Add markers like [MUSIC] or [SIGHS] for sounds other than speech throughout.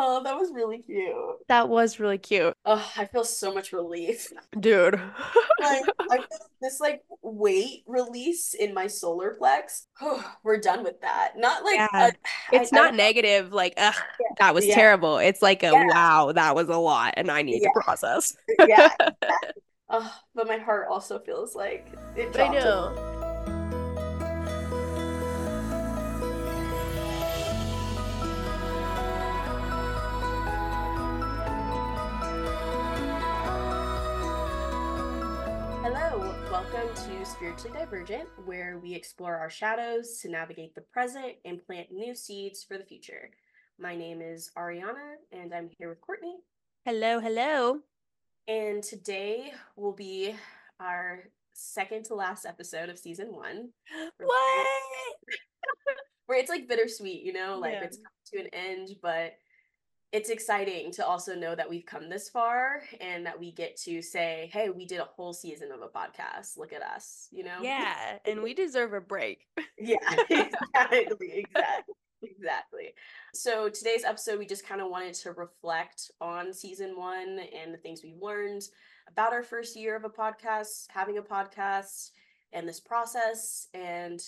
Oh, that was really cute. That was really cute. Oh, I feel so much relief. [LAUGHS] Dude. Like [LAUGHS] I feel this like weight release in my solar plex. [SIGHS] we're done with that. Not like Yeah. a- it's I- not I- negative, like, ugh, Yeah, that was yeah. terrible. It's like a wow, that was a lot, and I need to process. yeah. [LAUGHS] exactly. Oh, but my heart also feels like it I know. Welcome to Spiritually Divergent, where we explore our shadows to navigate the present and plant new seeds for the future. My name is Ariana, and I'm here with Courtney. Hello, hello. And today will be our second to last episode of season one, [GASPS] What? [LAUGHS] where it's like bittersweet, you know, like Yeah. it's come to an end, but it's exciting to also know that we've come this far and that we get to say, hey, we did a whole season of a podcast. Look at us, you know? Yeah, and we deserve a break. [LAUGHS] Yeah, exactly, exactly, exactly. So today's episode, we just kind of wanted to reflect on season one and the things we've learned about our first year of a podcast, having a podcast, and this process, and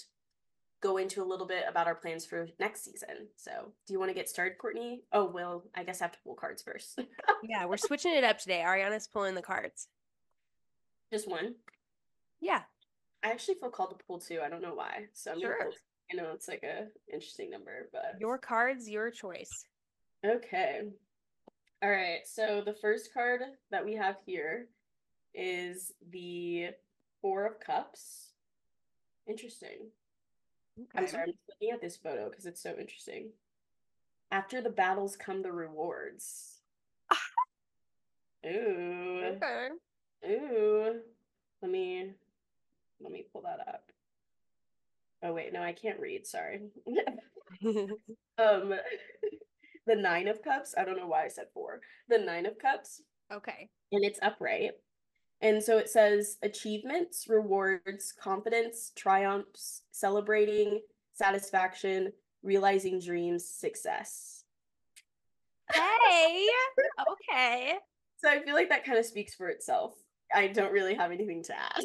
go into a little bit about our plans for next season. So, do you want to get started, Courtney? Oh, well, I guess I have to pull cards first. [LAUGHS] Yeah, we're switching it up today. Ariana's pulling the cards. just one. Yeah, I actually feel called to pull two. I don't know why. So I'm gonna Sure. pull. I know it's like a interesting number, but your cards, your choice. Okay. All right. So the first card that we have here is the Four of Cups. Interesting. I'm sorry, I'm just looking at this photo because it's so interesting. After the battles come the rewards. [LAUGHS] Ooh. Okay. Ooh. Let me let me pull that up. Oh wait, no, I can't read, sorry. [LAUGHS] um [LAUGHS] the nine of cups i don't know why i said four the nine of cups okay. and it's upright and so it says achievements rewards confidence triumphs celebrating satisfaction realizing dreams success Hey. [LAUGHS] Okay. so i feel like that kind of speaks for itself i don't really have anything to add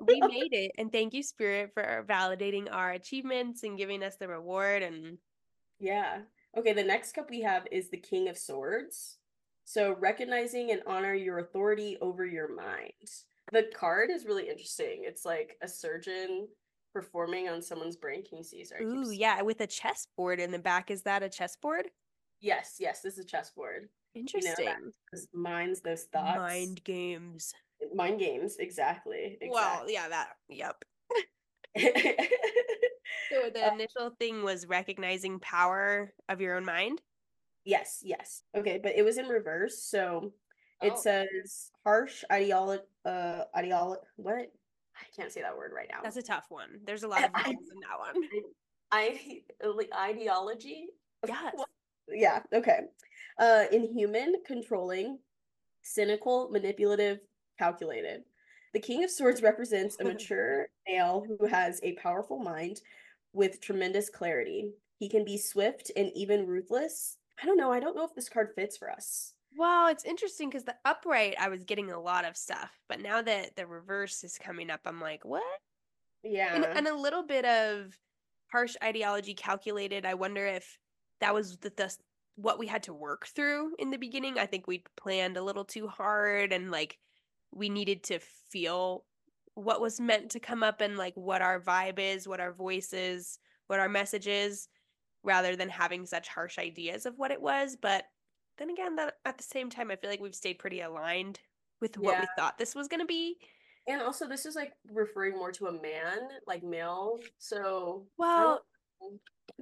We [LAUGHS] made it. And thank you, Spirit, for validating our achievements and giving us the reward. And yeah okay the next cup we have is the king of swords so recognizing and honor your authority over your mind the card is really interesting it's like a surgeon performing on someone's brain can you see sorry ooh, yeah, with a chessboard in the back. Is that a chessboard? yes yes this is a chessboard Interesting. Those minds those thoughts Mind games. mind games exactly, Well, exactly. yeah, that, yep. [LAUGHS] So the uh initial thing was recognizing power of your own mind. Yes yes okay but it was in reverse so it Oh. says harsh ideolo uh ideolo what i can't say that word right now That's a tough one. There's a lot of [LAUGHS] I- in that one. I ideology. Yes. Yeah. Okay. Uh, inhuman, controlling, cynical, manipulative, calculated. The King of Swords represents a [LAUGHS] mature male who has a powerful mind with tremendous clarity. He can be swift and even ruthless. I don't know. I don't know if this card fits for us. Well, it's interesting because the upright, I was getting a lot of stuff, but now that the reverse is coming up, I'm like, what? Yeah. And, and a little bit of harsh ideology calculated. I wonder if that was the, the what we had to work through in the beginning. I think we planned a little too hard, and like we needed to feel what was meant to come up and like what our vibe is, what our voice is, what our message is, rather than having such harsh ideas of what it was. But then again, that at the same time, I feel like we've stayed pretty aligned with what we thought this was going to be. and also, this is like referring more to a man, like male. So. Well,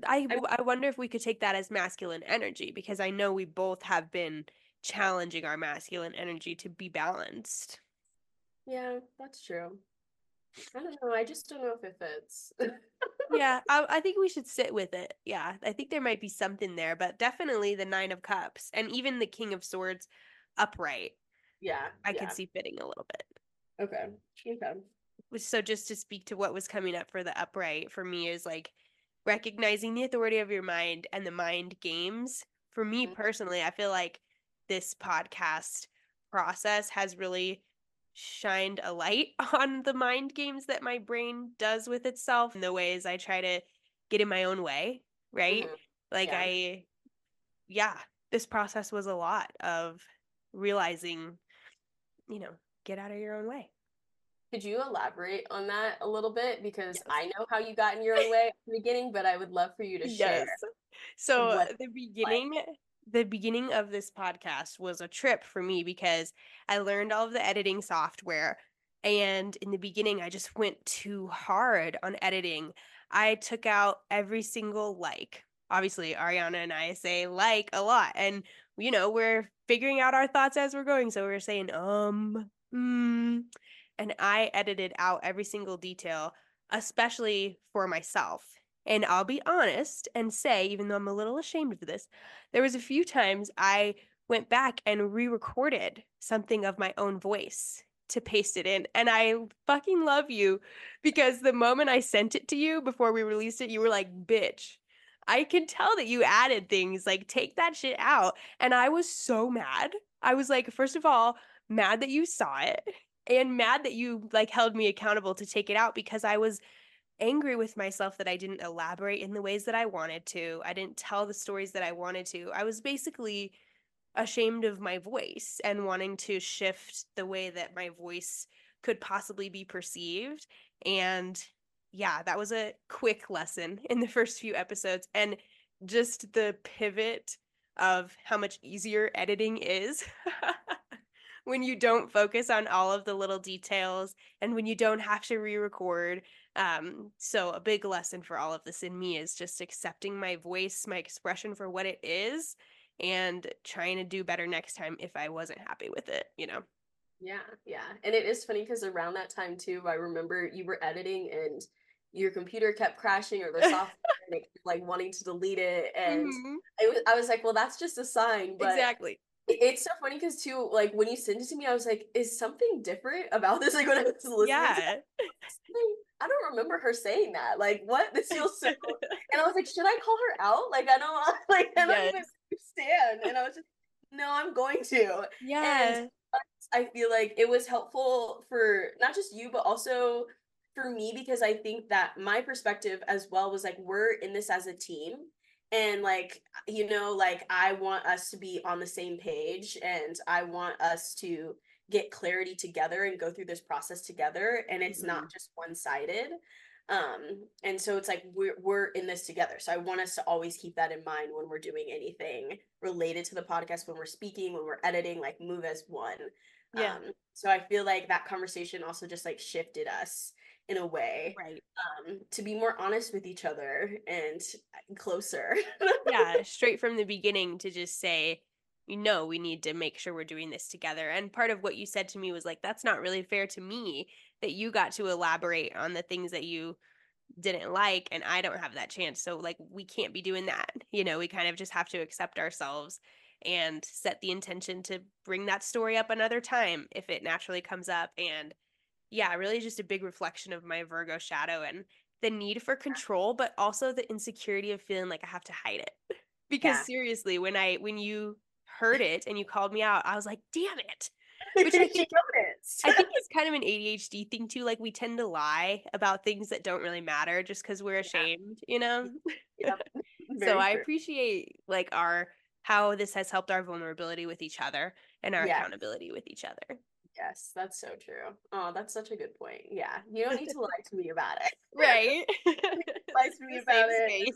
I, I I, I wonder if we could take that as masculine energy because I know we both have been challenging our masculine energy to be balanced. Yeah, that's true. I don't know. I just don't know if it fits. Yeah, [LAUGHS] I, I think we should sit with it. Yeah, I think there might be something there, but definitely the Nine of Cups and even the King of Swords upright, yeah. I yeah. could see fitting a little bit. Okay. Okay. So just to speak to what was coming up for the upright for me is like recognizing the authority of your mind and the mind games for me Mhm. personally, I feel like this podcast process has really shined a light [LAUGHS] on the mind games that my brain does with itself and the ways I try to get in my own way, right? Mhm. Like Yeah. I yeah, this process was a lot of realizing, you know, get out of your own way. Could you elaborate on that a little bit? Because Yes. I know how you got in your own [LAUGHS] way at the beginning, but I would love for you to share. So what the beginning the beginning of this podcast was a trip for me because I learned all of the editing software and in the beginning I just went too hard on editing. I took out every single like. Obviously Ariana and I say like a lot and you know, we're figuring out our thoughts as we're going. So we're saying um mm, and I edited out every single detail especially for myself. And I'll be honest and say, even though I'm a little ashamed of this, there was a few times I went back and re-recorded something of my own voice to paste it in. And I fucking love you because the moment I sent it to you before we released it, you were like, bitch. I can tell that you added things like take that shit out. And I was so mad. I was like, first of all, mad that you saw it and mad that you like held me accountable to take it out because I was angry with myself that I didn't elaborate in the ways that I wanted to. I didn't tell the stories that I wanted to. I was basically ashamed of my voice and wanting to shift the way that my voice could possibly be perceived. And yeah, that was a quick lesson in the first few episodes. And just the pivot of how much easier editing is [LAUGHS] when you don't focus on all of the little details and when you don't have to re-record um so a big lesson for all of this in me is just accepting my voice my expression for what it is and trying to do better next time if i wasn't happy with it you know Yeah, yeah. And it is funny because around that time too, I remember you were editing and your computer kept crashing or the software [LAUGHS] and it kept, like wanting to delete it. And Mhm. I was, I was like, well, that's just a sign. But exactly it's so funny because too, like when you sent it to me, I was like, is something different about this? [LAUGHS] Like when I was listening to yeah [LAUGHS] something, I don't remember her saying that. Like, what? This feels so. [LAUGHS] and I was like, should I call her out? Like, I don't, like, I don't even Yes. understand. And I was just, no, I'm going to. yeah And I feel like it was helpful for not just you, but also for me because I think that my perspective as well was like, we're in this as a team. And like, you know, like I want us to be on the same page and I want us to get clarity together and go through this process together. And it's not just one sided. Um, and so it's like we're we're in this together. So I want us to always keep that in mind when we're doing anything related to the podcast, when we're speaking, when we're editing, like move as one. Yeah. Um, so I feel like that conversation also just like shifted us in a way right um to be more honest with each other and closer. [LAUGHS] yeah, straight from the beginning to just say, you know, we need to make sure we're doing this together. And part of what you said to me was like, that's not really fair to me that you got to elaborate on the things that you didn't like and I don't have that chance. So like we can't be doing that. [LAUGHS] You know, we kind of just have to accept ourselves and set the intention to bring that story up another time if it naturally comes up and yeah, really just a big reflection of my Virgo shadow and the need for control but also the insecurity of feeling like I have to hide it. [LAUGHS] Because Yeah. seriously, when I when you heard [LAUGHS] it and you called me out, I was like, "Damn it." [LAUGHS] Which I think-. I think it's kind of an ADHD thing too. Like we tend to lie about things that don't really matter just because we're ashamed, you know? Yep. so Very I appreciate like our how this has helped our vulnerability with each other and our Yeah. accountability with each other. Yes, that's so true. Oh, that's such a good point. Yeah, you don't need to [LAUGHS] lie to me about it. Right. [LAUGHS] Lie [LAUGHS] to me about it.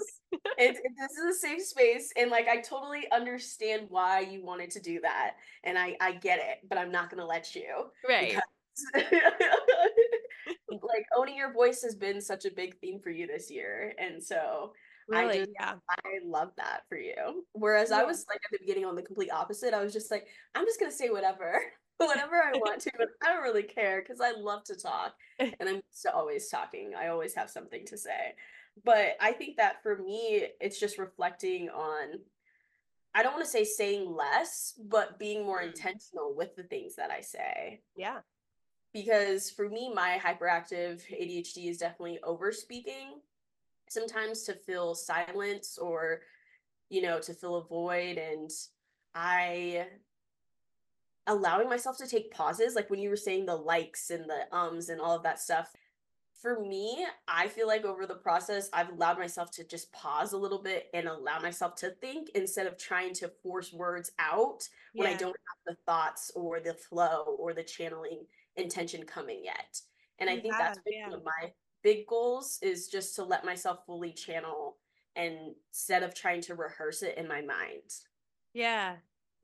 It's, it- this is a safe space, and like I totally understand why you wanted to do that, and I I get it, but I'm not gonna let you. Right. like owning your voice has been such a big theme for you this year, and so I just- yeah. I love that for you. Whereas I was like at the beginning on the complete opposite. I was just like, I'm just gonna say whatever, [LAUGHS] whatever I [LAUGHS] want to, and I don't really care because I love to talk, and I'm always talking. I always have something to say. But I think that for me, it's just reflecting on. I don't want to say saying less, but being more Mm. intentional with the things that I say Yeah. because for me my hyperactive ADHD is definitely over speaking sometimes to fill silence or you know, to fill a void. And I allowing myself to take pauses, like when you were saying the likes and the ums and all of that stuff. For me, I feel like over the process, I've allowed myself to just pause a little bit and allow myself to think instead of trying to force words out when I don't have the thoughts or the flow or the channeling intention coming yet. And I think that's have, yeah. one of my big goals is just to let myself fully channel and instead of trying to rehearse it in my mind. Yeah.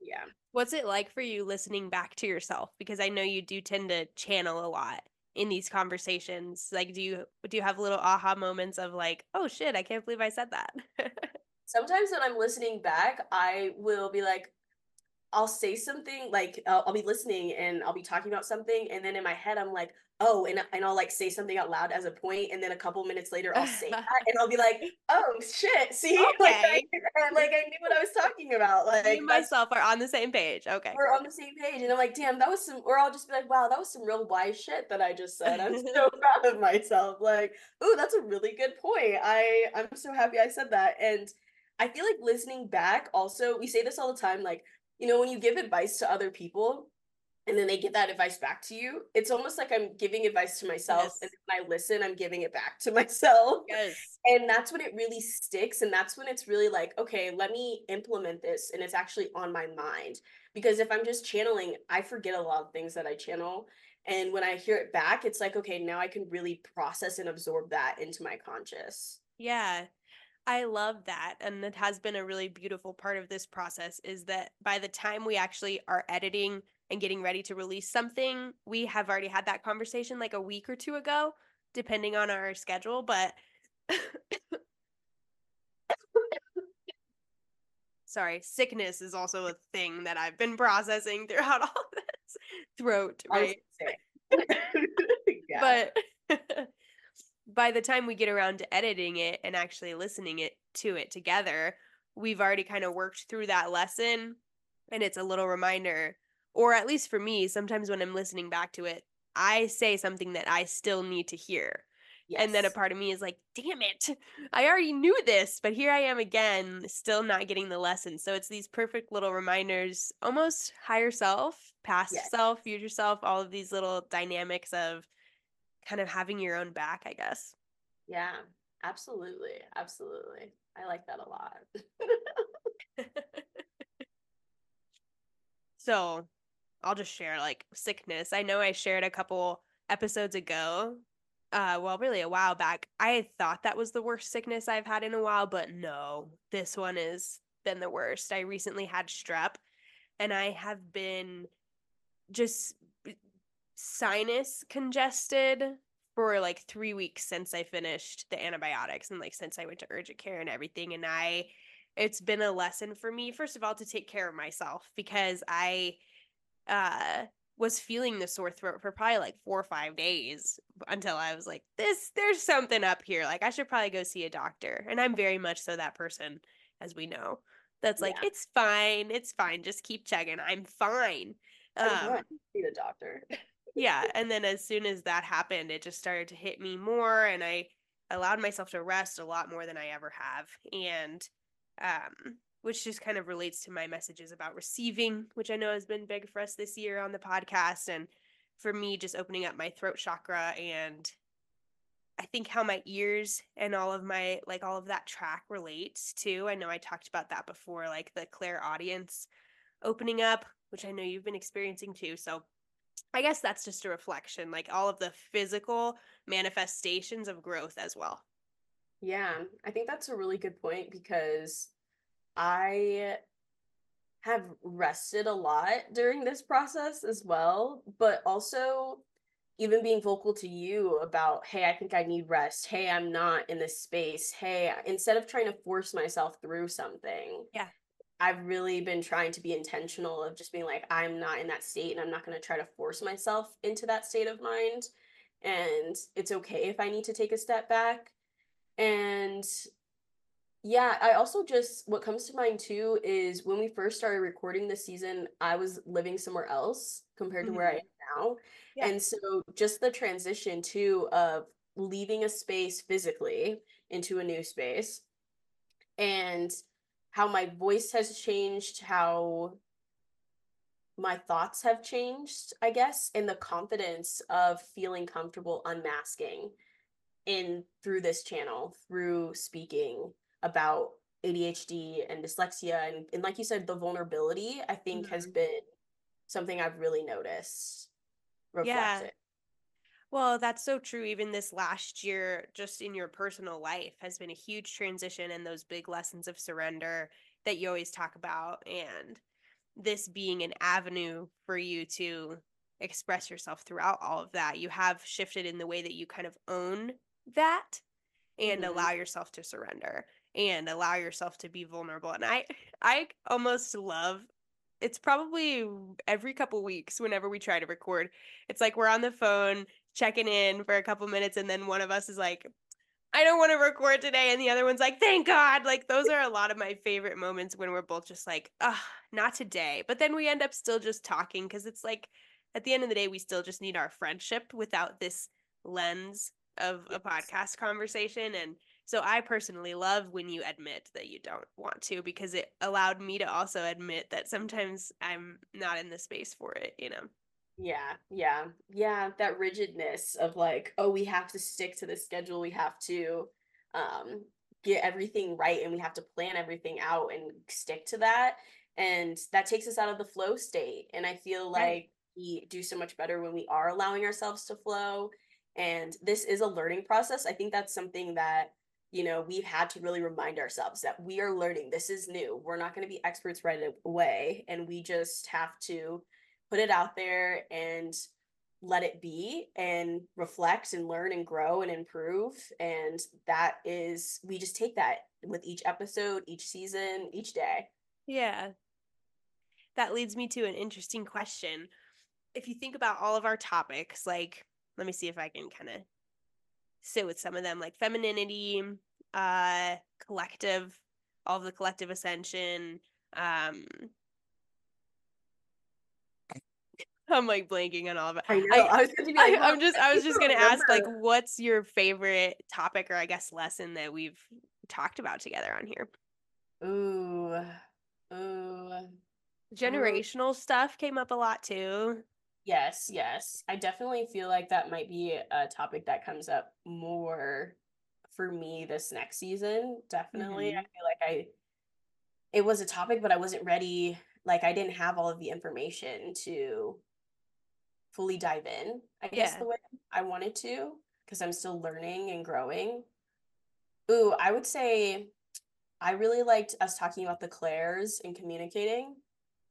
Yeah. What's it like for you listening back to yourself? Because I know you do tend to channel a lot in these conversations. Like do you do you have little aha moments of like, "Oh shit, I can't believe I said that." [LAUGHS] Sometimes when I'm listening back, I will be like, I'll say something like I'll, I'll be listening and I'll be talking about something, and then in my head I'm like, oh, and and I'll like say something out loud as a point, and then a couple minutes later I'll say [LAUGHS] that, and I'll be like, oh shit, see, [LAUGHS] like I, like I knew what I was talking about, like that's myself are on the same page. Okay. we're on the same page, and I'm like, damn, that was some, or I'll just be like, wow, that was some real wise shit that I just said. I'm so [LAUGHS] proud of myself. Like, ooh, that's a really good point. I I'm so happy I said that, and I feel like listening back. Also, we say this all the time, like you know, when you give advice to other people. And then they give that advice back to you. It's almost like I'm giving advice to myself, and when I listen, I'm giving it back to [LAUGHS] myself. Yes. And that's when it really sticks. And that's when it's really like, okay, let me implement this. And it's actually on my mind. Because if I'm just channeling, I forget a lot of things that I channel. And when I hear it back, it's like, okay, now I can really process and absorb that into my conscious. Yeah. I love that. And it has been a really beautiful part of this process is that by the time we actually are editing and getting ready to release something, we have already had that conversation like a week or two ago, depending on our schedule. But [COUGHS] sorry, sickness is also a thing that I've been processing throughout all [LAUGHS] this throat, right? [LAUGHS] yeah. But [LAUGHS] by the time we get around to editing it and actually listening it to it together, we've already kind of worked through that lesson and it's a little reminder or at least for me, sometimes when I'm listening back to it, I say something that I still need to hear. And then a part of me is like, damn it, [LAUGHS] I already knew this, but here I am again, still not getting the lesson. So it's these perfect little reminders, almost higher self, past Yes. self, future self, all of these little dynamics of kind of having your own back, I guess. Yeah. Absolutely. Absolutely. I like that a lot. [LAUGHS] [LAUGHS] so I'll just share like sickness. I know I shared a couple episodes ago. Uh, well, really a while back. I thought that was the worst sickness I've had in a while, but no, this one has been the worst. I recently had strep and I have been just sinus congested for like three weeks since I finished the antibiotics and like since I went to urgent care and everything. And I, it's been a lesson for me, first of all, to take care of myself because I, uh, was feeling the sore throat for probably like four or five days until I was like, this, there's something up here. Like, I should probably go see a doctor. And I'm very much so that person, as we know, that's like, Yeah. it's fine. It's fine. Just keep checking. I'm fine. Um, see the doctor. yeah. [LAUGHS] And then as soon as that happened, it just started to hit me more. And I allowed myself to rest a lot more than I ever have. And, um, which just kind of relates to my messages about receiving, which I know has been big for us this year on the podcast. And for me, just opening up my throat chakra and I think how my ears and all of my like all of that track relates to. I know I talked about that before, like the clairaudience opening up, which I know you've been experiencing too. So I guess that's just a reflection, like all of the physical manifestations of growth as well. Yeah, I think that's a really good point because I have rested a lot during this process as well, but also even being vocal to you about, hey, I think I need rest. Hey, I'm not in this space. Hey, instead of trying to force myself through something, Yeah. I've really been trying to be intentional of just being like, I'm not in that state and I'm not going to try to force myself into that state of mind. And it's okay if I need to take a step back. And yeah, I also just what comes to mind too is when we first started recording this season, I was living somewhere else compared to where I Mhm. am now. Yeah. And so just the transition too of leaving a space physically into a new space and how my voice has changed, how my thoughts have changed, I guess, and the confidence of feeling comfortable unmasking in through this channel, through speaking about ADHD and dyslexia and, and like you said, the vulnerability, I think mm-hmm. has been something I've really noticed reflected. Yeah. Well, that's so true. Even this last year, just in your personal life, has been a huge transition and those big lessons of surrender that you always talk about. And this being an avenue for you to express yourself throughout all of that, you have shifted in the way that you kind of own that and mm-hmm. allow yourself to surrender and allow yourself to be vulnerable. And I I almost love it's probably every couple weeks whenever we try to record. It's like we're on the phone checking in for a couple minutes and then one of us is like I don't want to record today and the other one's like thank God. Like those are a lot of my favorite moments when we're both just like, "Ah, not today." But then we end up still just talking cuz it's like at the end of the day we still just need our friendship without this lens of a podcast conversation and so I personally love when you admit that you don't want to because it allowed me to also admit that sometimes I'm not in the space for it, you know. Yeah, yeah. Yeah, that rigidness of like, oh, we have to stick to the schedule, we have to um get everything right and we have to plan everything out and stick to that and that takes us out of the flow state and I feel like right. we do so much better when we are allowing ourselves to flow and this is a learning process. I think that's something that you know, we've had to really remind ourselves that we are learning. This is new. We're not going to be experts right away. And we just have to put it out there and let it be and reflect and learn and grow and improve. And that is, we just take that with each episode, each season, each day. Yeah. That leads me to an interesting question. If you think about all of our topics, like, let me see if I can kind of sit with some of them like femininity, uh, collective, all of the collective ascension. Um, [LAUGHS] I'm like blanking on all of it. I know. I, I was be like, I, am just I was just gonna remember. ask like what's your favorite topic or I guess lesson that we've talked about together on here? Ooh. Ooh. Generational ooh. stuff came up a lot too. Yes, yes. I definitely feel like that might be a topic that comes up more for me this next season. Definitely. Mm-hmm. I feel like I it was a topic but I wasn't ready like I didn't have all of the information to fully dive in. I guess the way I wanted to because I'm still learning and growing. Ooh, I would say I really liked us talking about the clairs and communicating.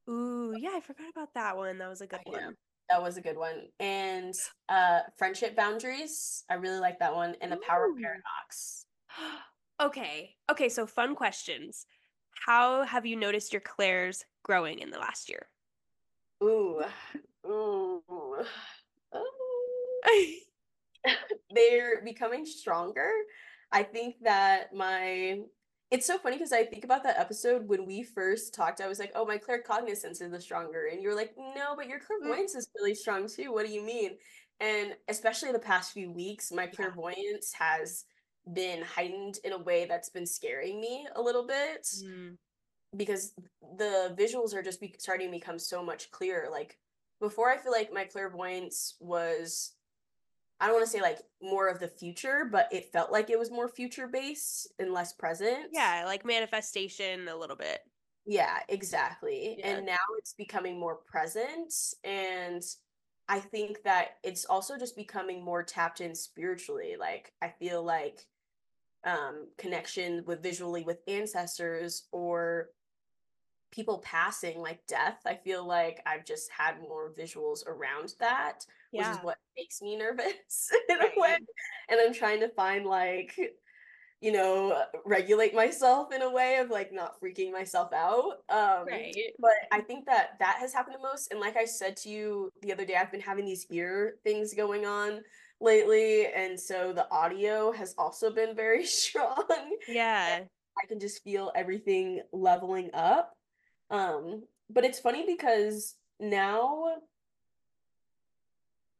Ooh, yeah, I forgot about that one. That was a good I one. Know. That was a good one. And uh friendship boundaries. I really like that one. And the power Ooh. paradox. [GASPS] okay. Okay, so fun questions. How have you noticed your clairs growing in the last year? Ooh. Ooh. [LAUGHS] [LAUGHS] They're becoming stronger. I think that my it's so funny because I think about that episode when we first talked. I was like, "Oh, my claircognizance is the stronger," and you're like, "No, but your mm. clairvoyance is really strong too." What do you mean? And especially the past few weeks, my clairvoyance has been heightened in a way that's been scaring me a little bit mm. because the visuals are just be- starting to become so much clearer. Like before, I feel like my clairvoyance was I don't want to say like more of the future, but it felt like it was more future based and less present. Yeah, like manifestation a little bit. Yeah, exactly. Yeah. And now it's becoming more present. And I think that it's also just becoming more tapped in spiritually. Like, I feel like um, connection with visually with ancestors or people passing like death i feel like i've just had more visuals around that yeah. which is what makes me [LAUGHS] nervous in right. a way and i'm trying to find like you know regulate myself in a way of like not freaking myself out um right. but i think that that has happened the most and like i said to you the other day i've been having these ear things going on lately and so the audio has also been very [LAUGHS] strong yeah i can just feel everything leveling up um, but it's funny because now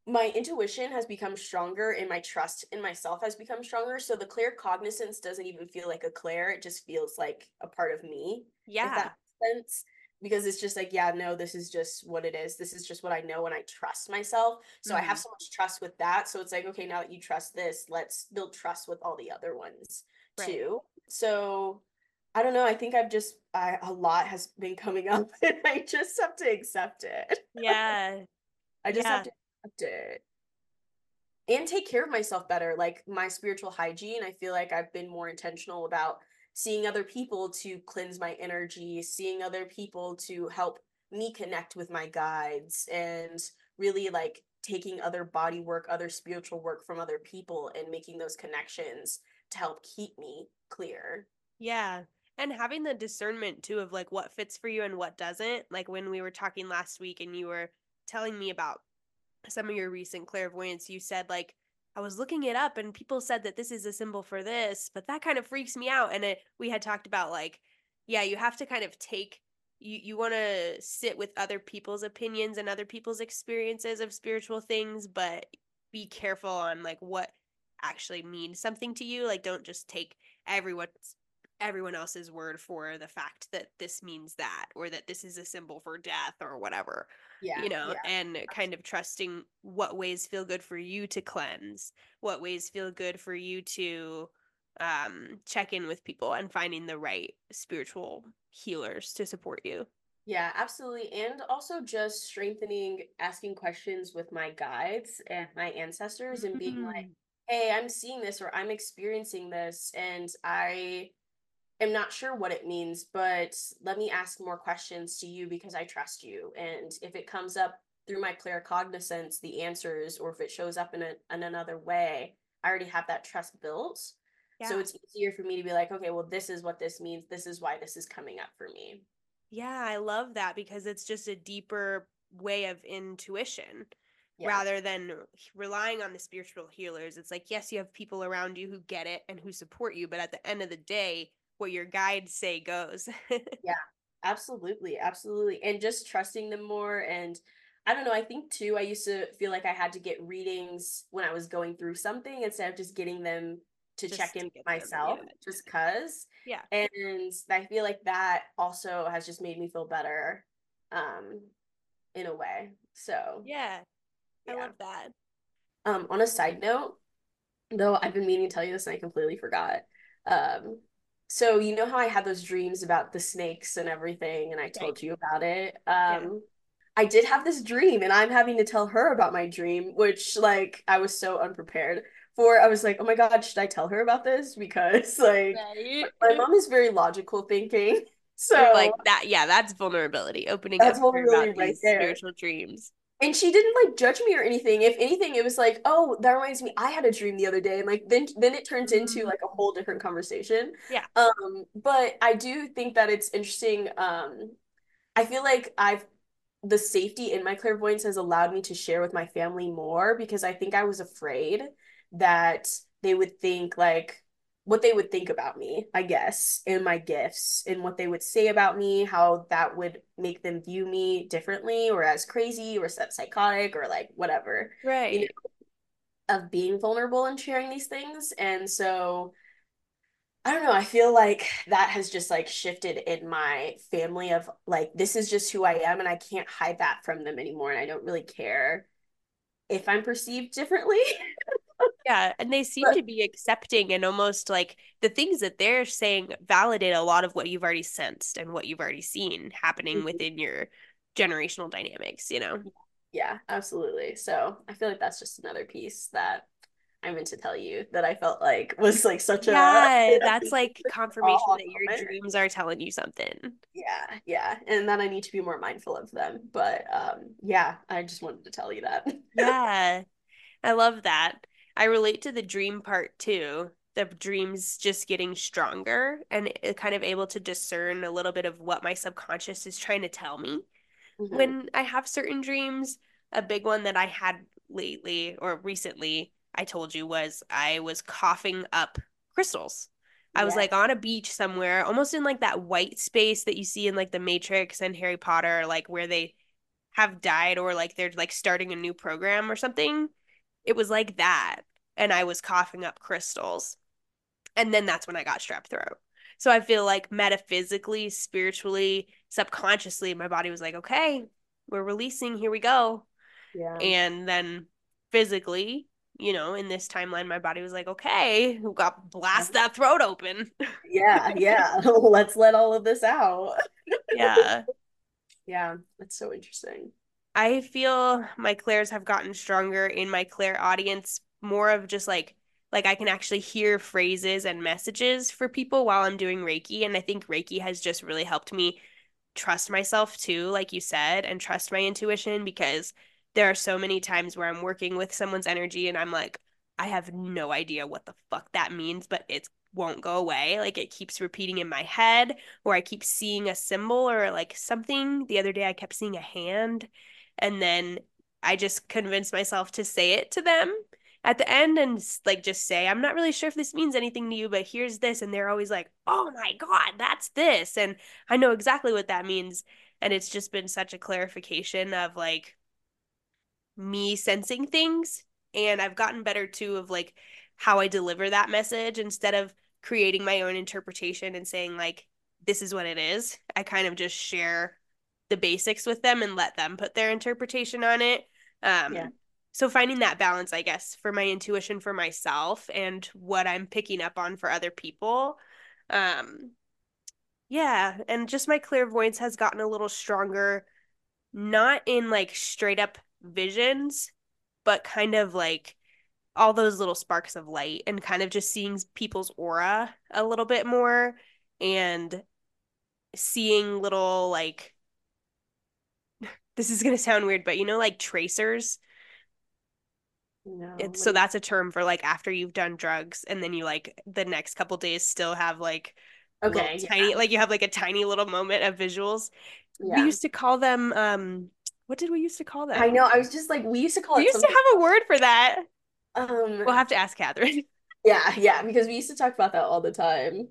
my intuition has become stronger and my trust in myself has become stronger. So the claircognizance doesn't even feel like a clair, it just feels like a part of me. Yeah. That sense. Because it's just like, yeah, no, this is just what it is. This is just what I know and I trust myself. So mm-hmm. I have so much trust with that. So it's like, okay, now that you trust this, let's build trust with all the other ones right. too. So I don't know. I think I've just I, a lot has been coming [LAUGHS] up and I just have to accept it. Yeah. [LAUGHS] I just yeah. have to accept it and take care of myself better like my spiritual hygiene i feel like i've been more intentional about seeing other people to cleanse my energy seeing other people to help me connect with my guides and really like taking other body work other spiritual work from other people and making those connections to help keep me clear yeah and having the discernment too of like what fits for you and what doesn't like when we were talking last week and you were telling me about some of your recent clairvoyance, you said like I was looking it up and people said that this is a symbol for this, but that kind of freaks me out. And it, we had talked about like, yeah, you have to kind of take you you want to sit with other people's opinions and other people's experiences of spiritual things, but be careful on like what actually means something to you. Like don't just take everyone's everyone else's word for the fact that this means that or that this is a symbol for death or whatever yeah you know yeah. and kind of trusting what ways feel good for you to cleanse what ways feel good for you to um check in with people and finding the right spiritual healers to support you yeah absolutely and also just strengthening asking questions with my guides and my ancestors and being like mm-hmm. hey i'm seeing this or i'm experiencing this and i am not sure what it means, but let me ask more questions to you because I trust you. And if it comes up through my claircognizance, the answers, or if it shows up in, a, in another way, I already have that trust built. Yeah. So it's easier for me to be like, okay, well, this is what this means. This is why this is coming up for me. Yeah, I love that because it's just a deeper way of intuition yeah. rather than relying on the spiritual healers. It's like, yes, you have people around you who get it and who support you, but at the end of the day, what your guides say goes. [LAUGHS] yeah, absolutely. Absolutely. And just trusting them more. And I don't know, I think too, I used to feel like I had to get readings when I was going through something instead of just getting them to just check in with myself just because. Yeah. And I feel like that also has just made me feel better um in a way. So yeah. I love that. Um, on a side note, though I've been meaning to tell you this and I completely forgot. Um, so you know how I had those dreams about the snakes and everything, and I told right. you about it. Um, yeah. I did have this dream, and I'm having to tell her about my dream, which like I was so unprepared for. I was like, oh my god, should I tell her about this? Because [LAUGHS] like right. my mom is very logical thinking. [LAUGHS] So You're like that, yeah, that's vulnerability. Opening that's up vulnerability about right these there. spiritual dreams and she didn't like judge me or anything. If anything it was like oh that reminds me i had a dream the other day. And like then then it turns into mm. like a whole different conversation. Yeah. Um but i do think that it's interesting um i feel like i've the safety in my clairvoyance has allowed me to share with my family more because i think i was afraid that they would think like what they would think about me, I guess, and my gifts and what they would say about me, how that would make them view me differently or as crazy or psychotic or like whatever. Right. You know, of being vulnerable and sharing these things. And so I don't know, I feel like that has just like shifted in my family of like this is just who I am and I can't hide that from them anymore and I don't really care if I'm perceived differently. [LAUGHS] yeah and they seem to be accepting and almost like the things that they're saying validate a lot of what you've already sensed and what you've already seen happening mm-hmm. within your generational dynamics you know yeah absolutely so i feel like that's just another piece that I meant to tell you that I felt like was like such yeah, a yeah. [LAUGHS] That's like [LAUGHS] confirmation that your moment. dreams are telling you something. Yeah, yeah, and that I need to be more mindful of them. But um, yeah, I just wanted to tell you that. [LAUGHS] yeah, I love that. I relate to the dream part too. The dreams just getting stronger and kind of able to discern a little bit of what my subconscious is trying to tell me. Mm-hmm. When I have certain dreams, a big one that I had lately or recently, I told you, was I was coughing up crystals. I was like on a beach somewhere, almost in like that white space that you see in like the Matrix and Harry Potter, like where they have died or like they're like starting a new program or something. It was like that. And I was coughing up crystals. And then that's when I got strep throat. So I feel like metaphysically, spiritually, subconsciously, my body was like, okay, we're releasing, here we go. Yeah. And then physically, you know, in this timeline, my body was like, okay, we got blast that throat open. [LAUGHS] yeah, yeah. [LAUGHS] Let's let all of this out. yeah. [LAUGHS] Yeah, that's so interesting. I feel my clairs have gotten stronger in my clairaudience, more of just like like I can actually hear phrases and messages for people while I'm doing Reiki. And I think Reiki has just really helped me trust myself too, like you said, and trust my intuition because there are so many times where I'm working with someone's energy and I'm like, I have no idea what the fuck that means, but it won't go away. Like it keeps repeating in my head, or I keep seeing a symbol or like something. The other day I kept seeing a hand, and then I just convinced myself to say it to them at the end and like just say, I'm not really sure if this means anything to you, but here's this. And they're always like, oh my God, that's this. And I know exactly what that means. And it's just been such a clarification of like me sensing things. And I've gotten better too of like how I deliver that message instead of creating my own interpretation and saying, like, this is what it is. I kind of just share the basics with them and let them put their interpretation on it. Um, yeah so finding that balance i guess for my intuition for myself and what i'm picking up on for other people um yeah and just my clairvoyance has gotten a little stronger not in like straight up visions but kind of like all those little sparks of light and kind of just seeing people's aura a little bit more and seeing little like this is going to sound weird but you know like tracers no. It's so that's a term for like after you've done drugs and then you like the next couple days still have like okay tiny like you have like a tiny little moment of visuals. Yeah. We used to call them um what did we used to call them? I know. I was just like we used to call it. we it used something... to have a word for that. Um we'll have to ask Catherine. [LAUGHS] Yeah, yeah, because we used to talk about that all the time.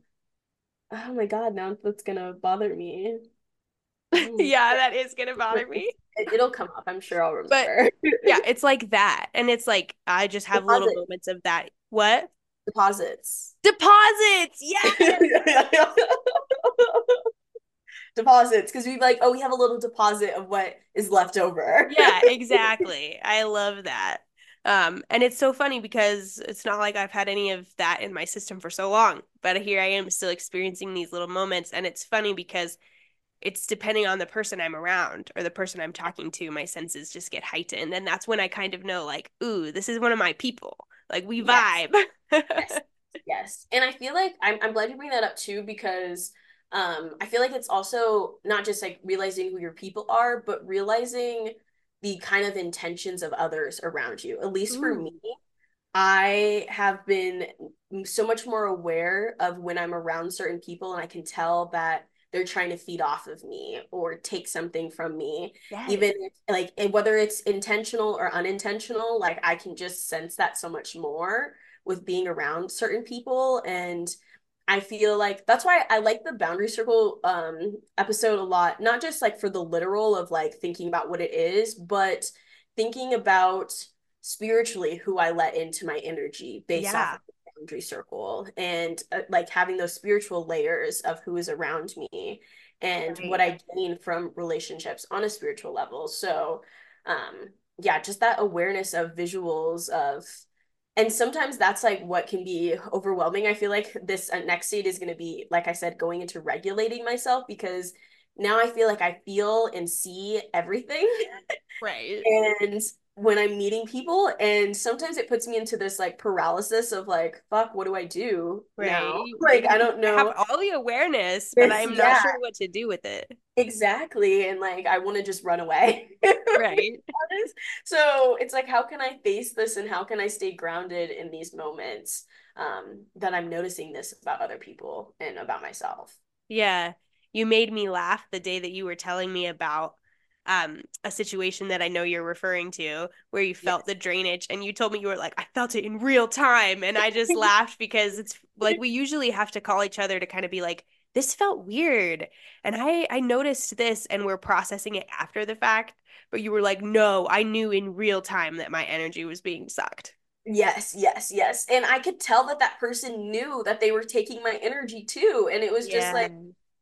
Oh my god, now that's gonna bother me. [LAUGHS] yeah, that is gonna bother me it, will come up. I'm sure I'll remember. But yeah, [LAUGHS] it's like that, and it's like I just have Deposit. little moments of that. What deposits? Deposits. Yeah. [LAUGHS] deposits because we like oh we have a little deposit of what is left over yeah exactly i love that um and it's so funny because it's not like i've had any of that in my system for so long but here i am still experiencing these little moments and it's funny because it's depending on the person I'm around or the person I'm talking to, my senses just get heightened. And that's when I kind of know, like, ooh, this is one of my people. Like, we vibe. Yes. [LAUGHS] yes. yes. And I feel like I'm, I'm glad you bring that up too, because um, I feel like it's also not just like realizing who your people are, but realizing the kind of intentions of others around you. At least ooh. for me, I have been so much more aware of when I'm around certain people, and I can tell that they're trying to feed off of me or take something from me yes. even if, like whether it's intentional or unintentional like i can just sense that so much more with being around certain people and i feel like that's why i like the boundary circle um episode a lot not just like for the literal of like thinking about what it is but thinking about spiritually who i let into my energy based yeah. off of boundary circle and uh, like having those spiritual layers of who is around me and right. what I gain from relationships on a spiritual level. So, um, yeah, just that awareness of visuals of, and sometimes that's like what can be overwhelming. I feel like this uh, next state is going to be, like I said, going into regulating myself because now I feel like I feel and see everything. Right. [LAUGHS] and when I'm meeting people, and sometimes it puts me into this like paralysis of like, fuck, what do I do right. now? Like, I don't know. I have all the awareness, but I'm yeah. not sure what to do with it. Exactly, and like I want to just run away. [LAUGHS] right. so it's like, how can I face this, and how can I stay grounded in these moments um, that I'm noticing this about other people and about myself? Yeah, you made me laugh the day that you were telling me about um a situation that I know you're referring to where you felt yes. the drainage and you told me you were like I felt it in real time and I just [LAUGHS] laughed because it's like we usually have to call each other to kind of be like this felt weird. And I I noticed this and we're processing it after the fact, but you were like, "No, I knew in real time that my energy was being sucked." Yes, yes, yes. And I could tell that that person knew that they were taking my energy too. And it was yeah. just like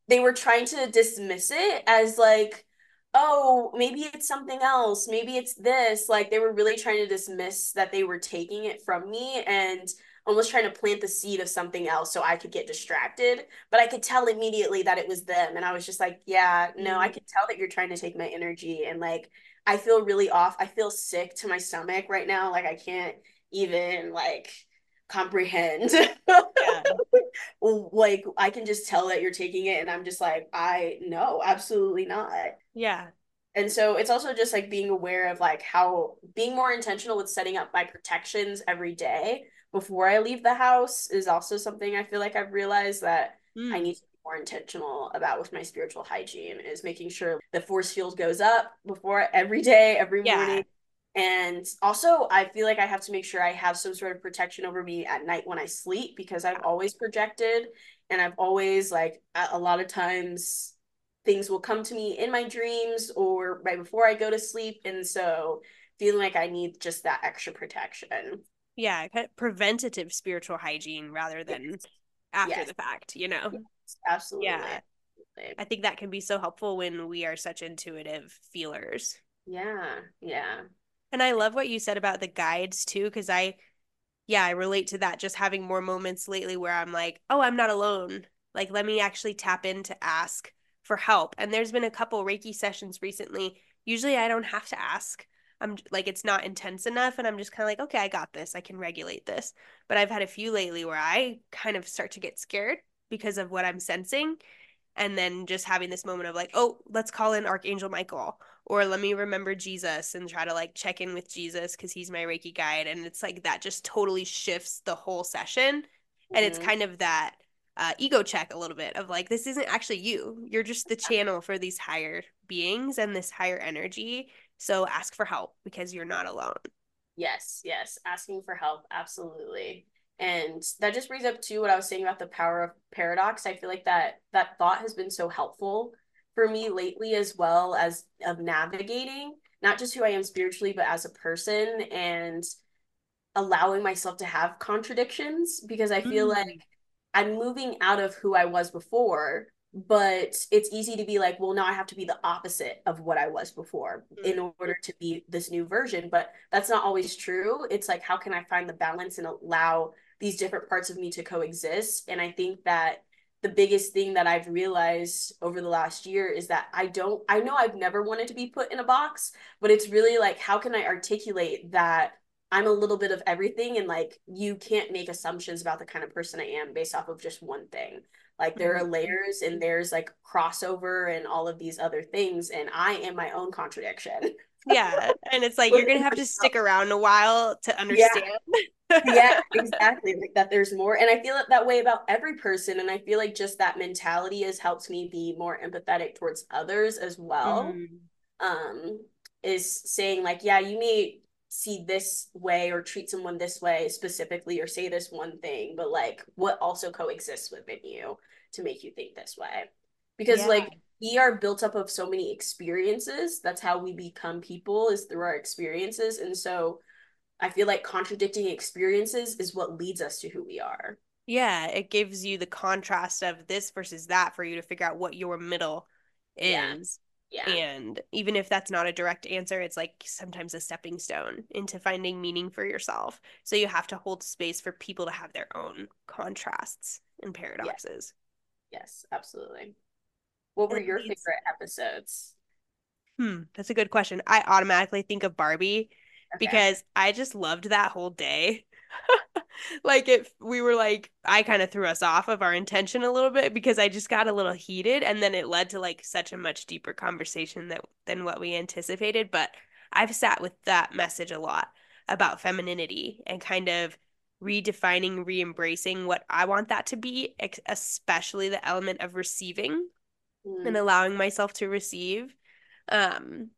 they were trying to dismiss it as like, oh, maybe it's something else. Maybe it's this. Like they were really trying to dismiss that they were taking it from me and almost trying to plant the seed of something else so I could get distracted. But I could tell immediately that it was them. And I was just like, yeah, no, mm-hmm. I could tell that you're trying to take my energy. And like, I feel really off. I feel sick to my stomach right now. Like, I can't even like comprehend. Yeah. [LAUGHS] like I can just tell that you're taking it and I'm just like I no, absolutely not. Yeah. And so it's also just like being aware of like how being more intentional with setting up my protections every day before I leave the house is also something I feel like I've realized that mm. I need to be more intentional about with my spiritual hygiene is making sure the force field goes up before every day, every yeah. morning and also, I feel like I have to make sure I have some sort of protection over me at night when I sleep because I've always projected and I've always, like, a lot of times things will come to me in my dreams or right before I go to sleep. And so, feeling like I need just that extra protection. Yeah, preventative spiritual hygiene rather than yes. after yes. the fact, you know? Yes, absolutely. Yeah. I think that can be so helpful when we are such intuitive feelers. Yeah, yeah. And I love what you said about the guides too, because I, yeah, I relate to that. Just having more moments lately where I'm like, oh, I'm not alone. Like, let me actually tap in to ask for help. And there's been a couple Reiki sessions recently. Usually I don't have to ask. I'm like, it's not intense enough. And I'm just kind of like, okay, I got this. I can regulate this. But I've had a few lately where I kind of start to get scared because of what I'm sensing. And then just having this moment of like, oh, let's call in Archangel Michael or let me remember Jesus and try to like check in with Jesus because he's my Reiki guide. And it's like that just totally shifts the whole session. Mm-hmm. And it's mm-hmm. kind of that uh, ego check a little bit of like, this isn't actually you. You're just the [LAUGHS] channel for these higher beings and this higher energy. So ask for help because you're not alone. Yes, yes. Asking for help. Absolutely. And that just brings up to what I was saying about the power of paradox. I feel like that that thought has been so helpful for me lately as well as of navigating not just who I am spiritually but as a person and allowing myself to have contradictions because I feel mm. like I'm moving out of who I was before but it's easy to be like well now I have to be the opposite of what I was before mm. in order to be this new version but that's not always true it's like how can I find the balance and allow these different parts of me to coexist and I think that the biggest thing that I've realized over the last year is that I don't, I know I've never wanted to be put in a box, but it's really like, how can I articulate that I'm a little bit of everything and like you can't make assumptions about the kind of person I am based off of just one thing. Like there are mm-hmm. layers and there's like crossover and all of these other things, and I am my own contradiction. yeah. And it's like [LAUGHS] you're gonna have to stick around a while to understand. Yeah yeah, [LAUGHS] exactly. Like that there's more. And I feel it that way about every person. And I feel like just that mentality has helped me be more empathetic towards others as well. Mm. Um, is saying like, yeah, you may see this way or treat someone this way specifically or say this one thing, but like what also coexists within you to make you think this way. Because yeah. like we are built up of so many experiences. That's how we become people is through our experiences. And so I feel like contradicting experiences is what leads us to who we are. Yeah, it gives you the contrast of this versus that for you to figure out what your middle is. Yeah. Yeah. And even if that's not a direct answer, it's like sometimes a stepping stone into finding meaning for yourself. So you have to hold space for people to have their own contrasts and paradoxes. Yes, yes absolutely. What were your favorite episodes? Hmm, that's a good question. I automatically think of Barbie okay. because I just loved that whole day. [LAUGHS] like if we were like I kind of threw us off of our intention a little bit because I just got a little heated and then it led to like such a much deeper conversation that than what we anticipated but I've sat with that message a lot about femininity and kind of redefining re-embracing what I want that to be especially the element of receiving mm. and allowing myself to receive um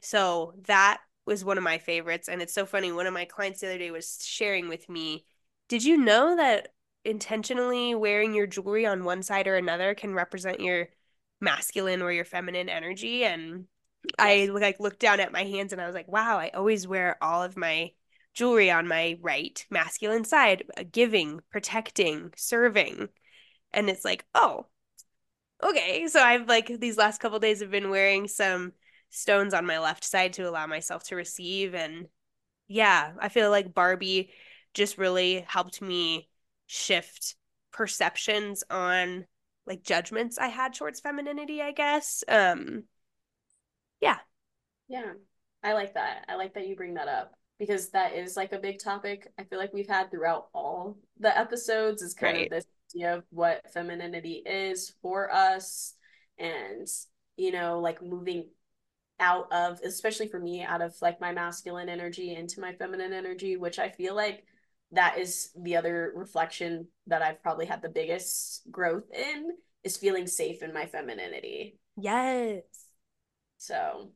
so that was one of my favorites. And it's so funny. One of my clients the other day was sharing with me, did you know that intentionally wearing your jewelry on one side or another can represent your masculine or your feminine energy and. I like looked down at my hands and I was like, wow, I always wear all of my jewelry on my right masculine side, uh, giving, protecting, serving. And it's like, oh, okay. So I've like these last couple days have been wearing some stones on my left side to allow myself to receive. And yeah, I feel like Barbie just really helped me shift perceptions on like judgments I had towards femininity, I guess. Um yeah. Yeah. I like that. I like that you bring that up because that is like a big topic I feel like we've had throughout all the episodes is kind right. of this idea of what femininity is for us and you know like moving out of especially for me out of like my masculine energy into my feminine energy which I feel like that is the other reflection that I've probably had the biggest growth in is feeling safe in my femininity. Yes. So,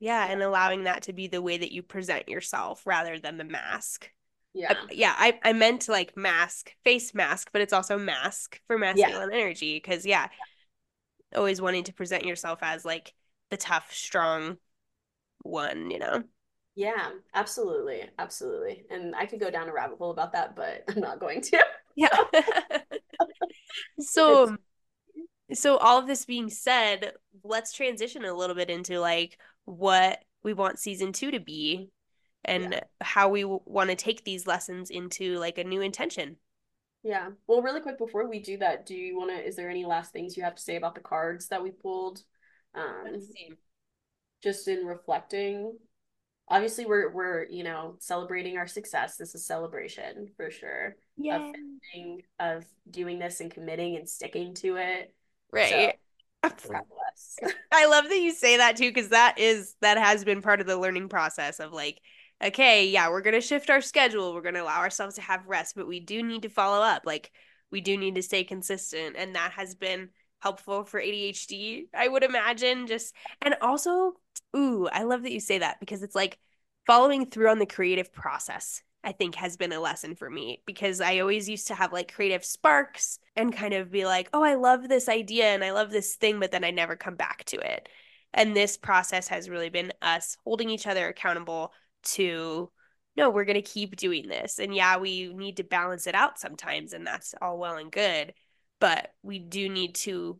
yeah, and allowing that to be the way that you present yourself rather than the mask. Yeah. Uh, yeah, I I meant like mask, face mask, but it's also mask for masculine yeah. energy cuz yeah, always wanting to present yourself as like the tough, strong one, you know. Yeah, absolutely. Absolutely. And I could go down a rabbit hole about that, but [LAUGHS] I'm not going to. Yeah. [LAUGHS] so um, so all of this being said, let's transition a little bit into like what we want season 2 to be and yeah. how we w- want to take these lessons into like a new intention. Yeah. Well, really quick before we do that, do you want to is there any last things you have to say about the cards that we pulled? Um just in reflecting obviously we're we're you know celebrating our success. This is celebration for sure. Yeah. of finishing, of doing this and committing and sticking to it. Right. So, [LAUGHS] i love that you say that too because that is that has been part of the learning process of like okay yeah we're gonna shift our schedule. We're gonna allow ourselves to have rest but we do need to follow up. Like we do need to stay consistent and that has been helpful for ADHD, I would imagine. Just and also, ooh, I love that you say that because it's like following through on the creative process. I think has been a lesson for me because I always used to have like creative sparks and kind of be like, oh, I love this idea and I love this thing, but then I never come back to it. And this process has really been us holding each other accountable to no, we're going to keep doing this. And yeah, we need to balance it out sometimes, and that's all well and good but we do need to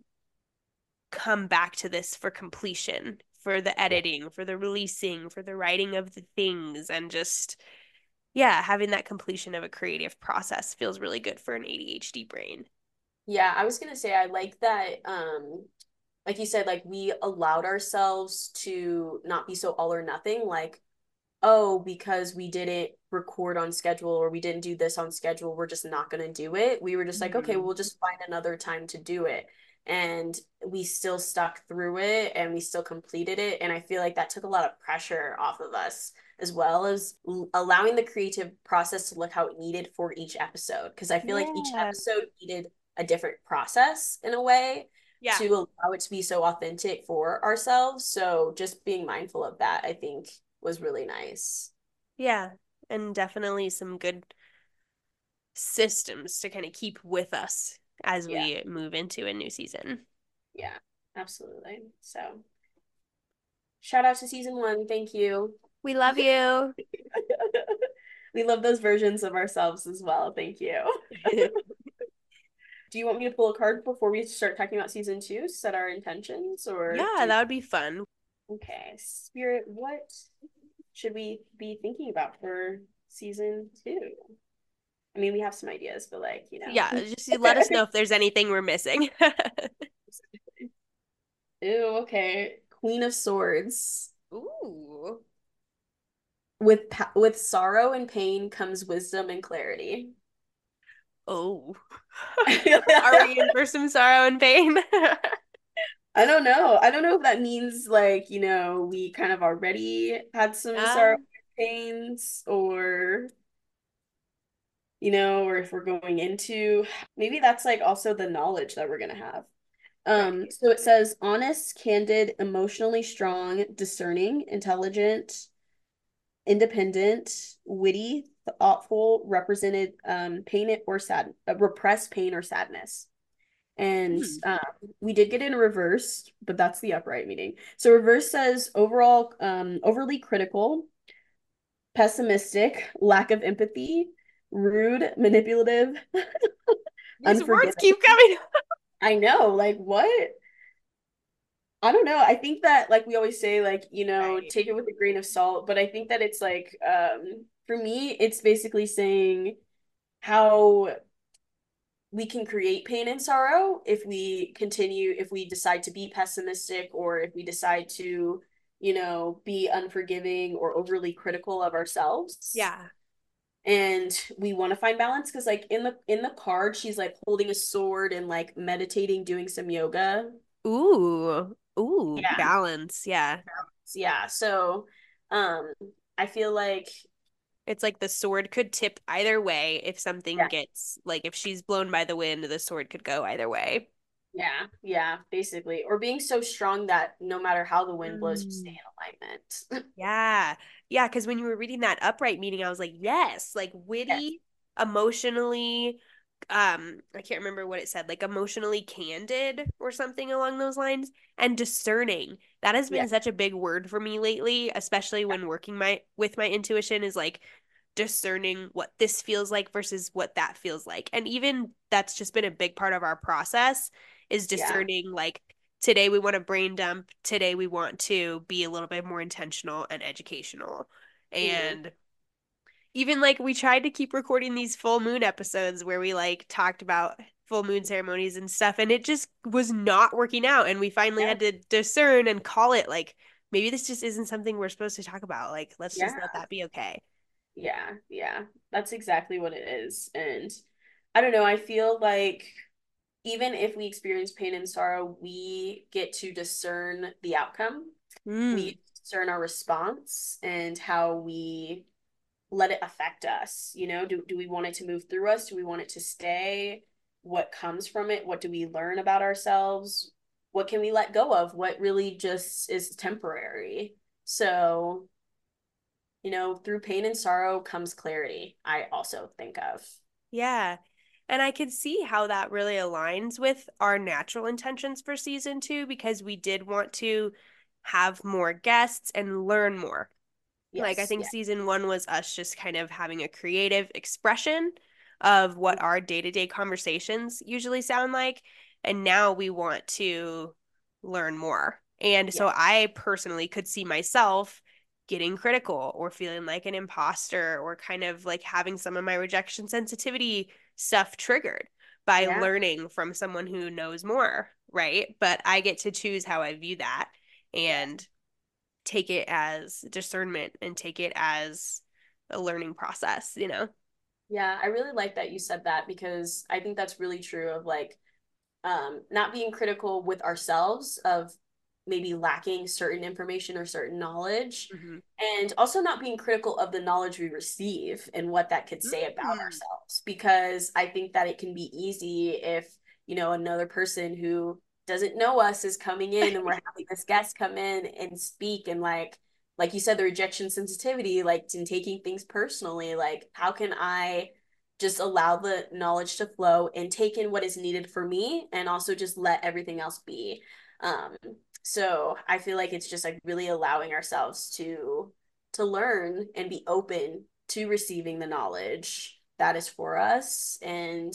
come back to this for completion for the editing for the releasing for the writing of the things and just yeah having that completion of a creative process feels really good for an adhd brain. Yeah i was gonna say i like that um like you said like we allowed ourselves to not be so all or nothing like oh, because we didn't record on schedule or we didn't do this on schedule, we're just not going to do it. We were just mm-hmm. like, okay, mm-hmm. we'll just find another time to do it. And we still stuck through it and we still completed it. And I feel like that took a lot of pressure off of us as well as allowing the creative process to look how it needed for each episode. Cause I feel yeah. like each episode needed a different process in a way yeah. to allow it to be so authentic for ourselves. So just being mindful of that, I think was really nice. Yeah, and definitely some good systems to kind of keep with us as yeah. we move into a new season. Yeah, absolutely. So, shout out to season one. Thank you. We love you. [LAUGHS] we love those versions of ourselves as well. Thank you. [LAUGHS] [LAUGHS] Do you want me to pull a card before we start talking about season two? Set our intentions, or yeah, you... that would be fun. Okay, Spirit, what should we be thinking about for season two? I mean, we have some ideas, but like, you know. Yeah, [LAUGHS] just let us know if there's anything we're missing. [LAUGHS] Ooh, okay. Queen of Swords. Ooh. With pa- with sorrow and pain comes wisdom and clarity. Oh. [LAUGHS] Are we in for some sorrow and pain? I don't know. I don't know if that means like, you know, we kind of already had some um, sorrow pains or you know, or if we're going into maybe that's like also the knowledge that we're going to have. Um so it says honest, candid, emotionally strong, discerning, intelligent, independent, witty, thoughtful represented um, pain or sad, uh, repressed pain or sadness. And Hmm. um, we did get in reverse, but that's the upright meaning. So reverse says overall um, overly critical, pessimistic, lack of empathy, rude, manipulative. [LAUGHS] These words keep coming. I know, like what? I don't know. I think that like we always say like, you know, Right. take it with a grain of salt, but I think that it's like um for me it's basically saying how we can create pain and sorrow if we continue if we decide to be pessimistic or if we decide to, you know, be unforgiving or overly critical of ourselves. Yeah. And we want to find balance because like in the in the card she's like holding a sword and like meditating doing some yoga Ooh. Ooh. Yeah. Balance. Yeah. yeah so um i feel like It's like the sword could tip either way if something Yeah. gets like if she's blown by the wind, the sword could go either way. yeah yeah basically or being so strong that no matter how the wind blows you stay Mm. in alignment [LAUGHS] Yeah. Yeah, because when you were reading that upright meaning, I was like, yes, like witty, emotionally, um, I can't remember what it said, like emotionally candid or something along those lines, and discerning. That has been Yeah. such a big word for me lately, especially when working my with my intuition is like discerning what this feels like versus what that feels like. And even that's just been a big part of our process is Yeah. discerning like today we want to brain dump today we want to be a little bit more intentional and educational Mhm. and even like we tried to keep recording these full moon episodes where we like talked about full moon ceremonies and stuff and it just was not working out and we finally Yeah. had to discern and call it like maybe this just isn't something we're supposed to talk about like let's just let that be okay yeah yeah that's exactly what it is and i don't know i feel like even if we experience pain and sorrow we get to discern the outcome Mm. we discern our response and how we let it affect us you know? Do, do we want it to move through us? Do we want it to stay? What comes from it? What do we learn about ourselves? What can we let go of? What really just is temporary? So you know through pain and sorrow comes clarity i also think of. Yeah. And I could see how that really aligns with our natural intentions for season two because we did want to have more guests and learn more. Like, I think yeah. season one was us just kind of having a creative expression of what our day to day conversations usually sound like. And now we want to learn more. And so I personally could see myself getting critical or feeling like an imposter or kind of like having some of my rejection sensitivity stuff triggered by Yeah. learning from someone who knows more, right? But I get to choose how I view that and take it as discernment and take it as a learning process, you know? Yeah, I really like that you said that because I think that's really true of like um not being critical with ourselves of maybe lacking certain information or certain knowledge Mhm. and also not being critical of the knowledge we receive and what that could say about Mm. ourselves because I think that it can be easy if you know another person who doesn't know us is coming in and we're having this guest come in and speak and like like you said the rejection sensitivity like in taking things personally like how can I just allow the knowledge to flow and take in what is needed for me and also just let everything else be? Um so I feel like it's just like really allowing ourselves to to learn and be open to receiving the knowledge that is for us and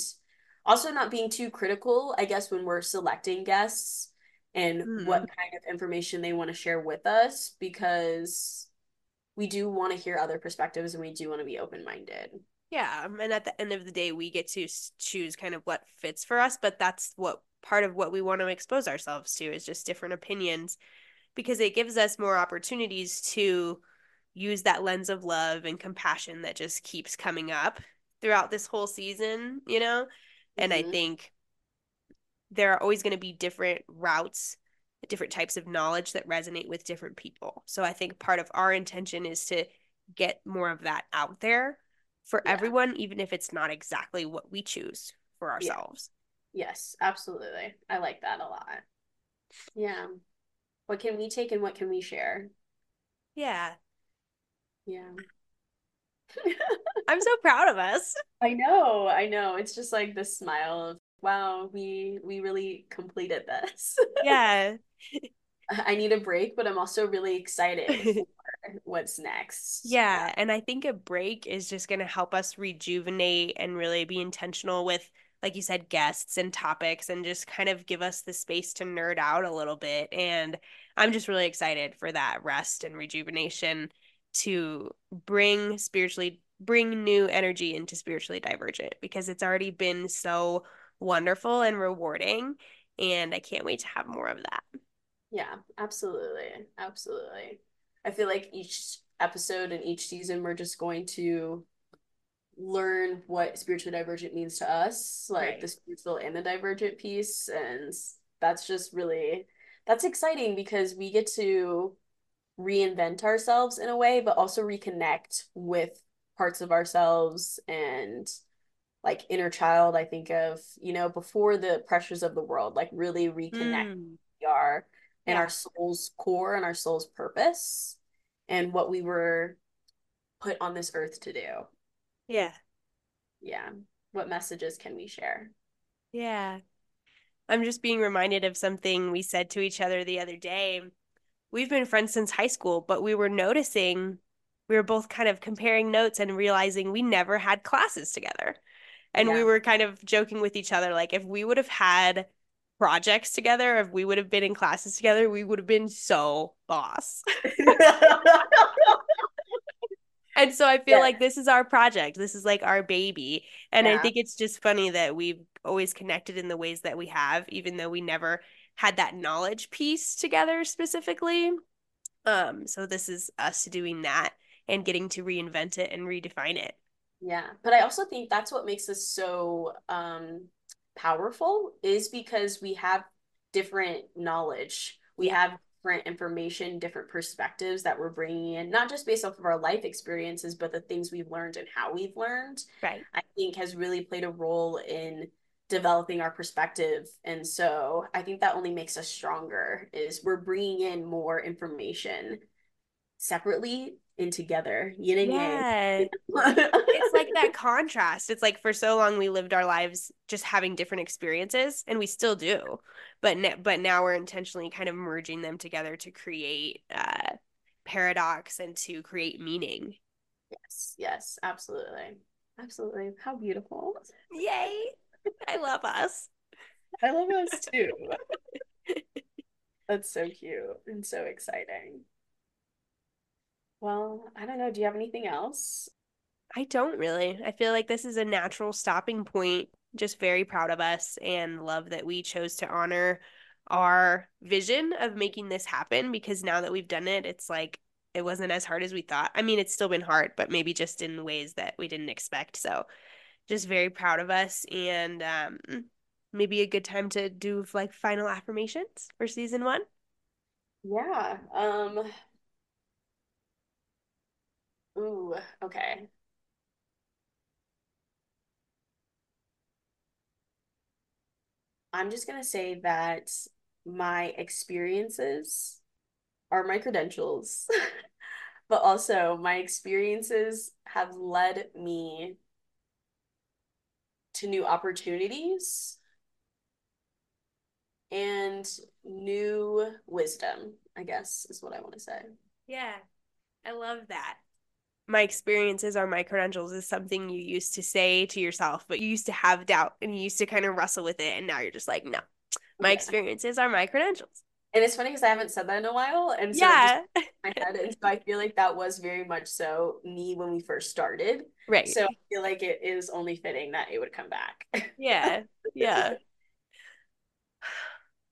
also not being too critical, I guess, when we're selecting guests and Mhm. what kind of information they want to share with us because we do want to hear other perspectives and we do want to be open-minded. Yeah, and at the end of the day, we get to choose kind of what fits for us, but that's what part of what we want to expose ourselves to is just different opinions because it gives us more opportunities to use that lens of love and compassion that just keeps coming up throughout this whole season, you know? And I Mhm. think there are always going to be different routes, different types of knowledge that resonate with different people. So I think part of our intention is to get more of that out there for Yeah. everyone, even if it's not exactly what we choose for Yeah. ourselves. Yes, absolutely. I like that a lot. Yeah. What can we take and what can we share? Yeah. Yeah. [LAUGHS] I'm so proud of us. I know, I know. It's just like the smile of wow, we we really completed this. [LAUGHS] Yeah. I need a break, but I'm also really excited [LAUGHS] for what's next. Yeah, and I think a break is just going to help us rejuvenate and really be intentional with like you said guests and topics and just kind of give us the space to nerd out a little bit and I'm just really excited for that rest and rejuvenation to bring spiritually bring new energy into spiritually divergent because it's already been so wonderful and rewarding and I can't wait to have more of that. Yeah, absolutely. Absolutely. I feel like each episode and each season we're just going to learn what spiritually divergent means to us, like right. the spiritual and the divergent piece and that's just really that's exciting because we get to reinvent ourselves in a way but also reconnect with parts of ourselves and like inner child i think of you know before the pressures of the world like really reconnect mm. we are and yeah. our soul's core and our soul's purpose and what we were put on this earth to do. Yeah. Yeah. What messages can we share? Yeah. I'm just being reminded of something we said to each other the other day we've been friends since high school but we were noticing we were both kind of comparing notes and realizing we never had classes together and yeah. we were kind of joking with each other like if we would have had projects together if we would have been in classes together we would have been so boss [LAUGHS] and so i feel yeah. like this is our project this is like our baby and yeah. i think it's just funny that we've always connected in the ways that we have even though we never had that knowledge piece together specifically. Um so this is us doing that and getting to reinvent it and redefine it. Yeah but i also think that's what makes us so um powerful is because we have different knowledge. We have different information different perspectives that we're bringing in not just based off of our life experiences but the things we've learned and how we've learned. Right. I think has really played a role in developing our perspective. And so i think that only makes us stronger is we're bringing in more information separately and together. Yin and yeah. yang [LAUGHS] it's like that contrast. It's like for so long we lived our lives just having different experiences and we still do. But ne- but now we're intentionally kind of merging them together to create uh paradox and to create meaning. Yes yes absolutely. Absolutely. How beautiful. Yay [LAUGHS] i love us i love us too [LAUGHS] that's so cute and so exciting well, I don't know. Do you have anything else? I don't really. I feel like this is a natural stopping point. Just very proud of us and love that we chose to honor our vision of making this happen because now that we've done it, it's like it wasn't as hard as we thought. I mean, it's still been hard, but maybe just in ways that we didn't expect. So, just very proud of us and um maybe a good time to do like final affirmations for season 1. Yeah. Um Ooh, okay. I'm just gonna say that my experiences are my credentials, [LAUGHS] but also my experiences have led me to new opportunities and new wisdom, I guess is what I want to say. Yeah, I love that my experiences are my credentials is something you used to say to yourself, but you used to have doubt and you used to kind of wrestle with it. And now you're just like, no, my yeah. experiences are my credentials. And it's funny because I haven't said that in a while. And so yeah. my head. And so I feel like that was very much so me when we first started. Right. So I feel like it is only fitting that it would come back. Yeah. [LAUGHS] Yeah.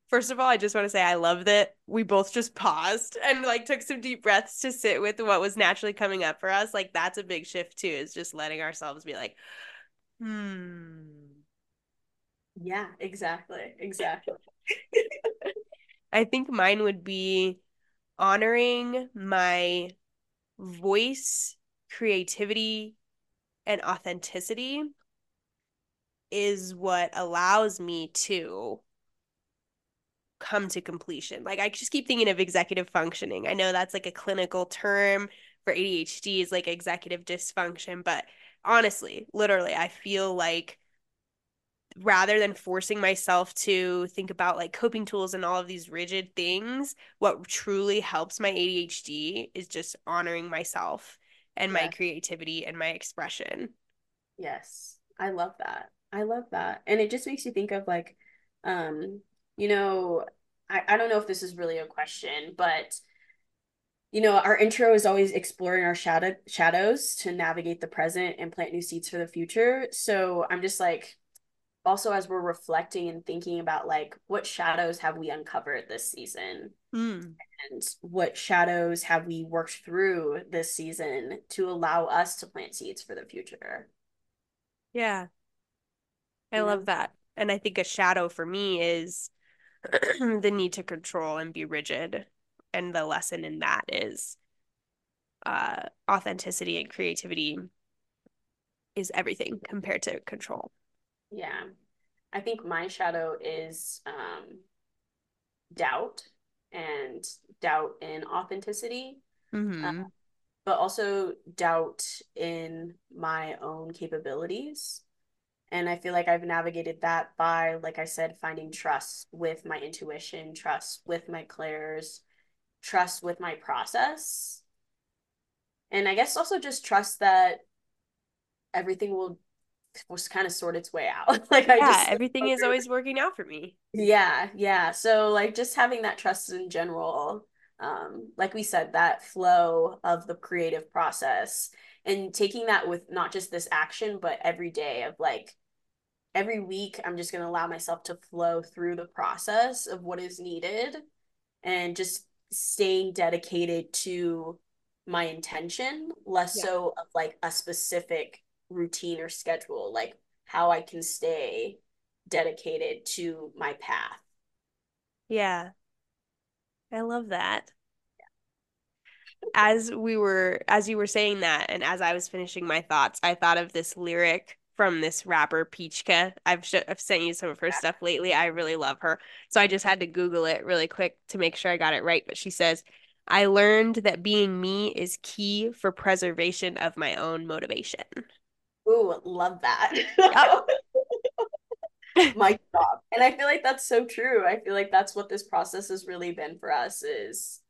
First of all, I just want to say I love that we both just paused and like took some deep breaths to sit with what was naturally coming up for us. Like that's a big shift too, is just letting ourselves be like, hmm. Yeah, exactly. Exactly. [LAUGHS] I think mine would be honoring my voice, creativity, and authenticity is what allows me to come to completion. Like I just keep thinking of executive functioning. I know that's like a clinical term for ADHD is like executive dysfunction, but honestly, literally, I feel like rather than forcing myself to think about like coping tools and all of these rigid things, what truly helps my ADHD is just honoring myself and yeah. my creativity and my expression. Yes. I love that. I love that. And it just makes you think of like um you know, I, I don't know if this is really a question, but you know, our intro is always exploring our shadow shadows to navigate the present and plant new seeds for the future. So I'm just like also as we're reflecting and thinking about like what shadows have we uncovered this season? Mm. and what shadows have we worked through this season to allow us to plant seeds for the future? Yeah. I yeah. love that. And i think a shadow for me is [CLEARS THROAT] the need to control and be rigid. And the lesson in that is uh authenticity and creativity is everything compared to control yeah. I think my shadow is um, doubt and doubt in authenticity, mm-hmm. uh, but also doubt in my own capabilities. And I feel like I've navigated that by, like I said, finding trust with my intuition, trust with my clairs, trust with my process. And I guess also just trust that everything will was kind of sort its way out. [LAUGHS] like yeah, I just everything is always working out for me. Yeah, yeah. So like just having that trust in general, um, like we said, that flow of the creative process and taking that with not just this action, but every day of like every week, I'm just gonna allow myself to flow through the process of what is needed and just staying dedicated to my intention, less yeah. so of like a specific routine or schedule, like how I can stay dedicated to my path. Yeah. I love that. As we were as you were saying that and as I was finishing my thoughts, I thought of this lyric from this rapper Peachka. I've sh- I've sent you some of her yeah. stuff lately. I really love her. So I just had to google it really quick to make sure I got it right, but she says, "I learned that being me is key for preservation of my own motivation." Ooh, love that. Yep. [LAUGHS] My job. And I feel like that's so true. I feel like that's what this process has really been for us is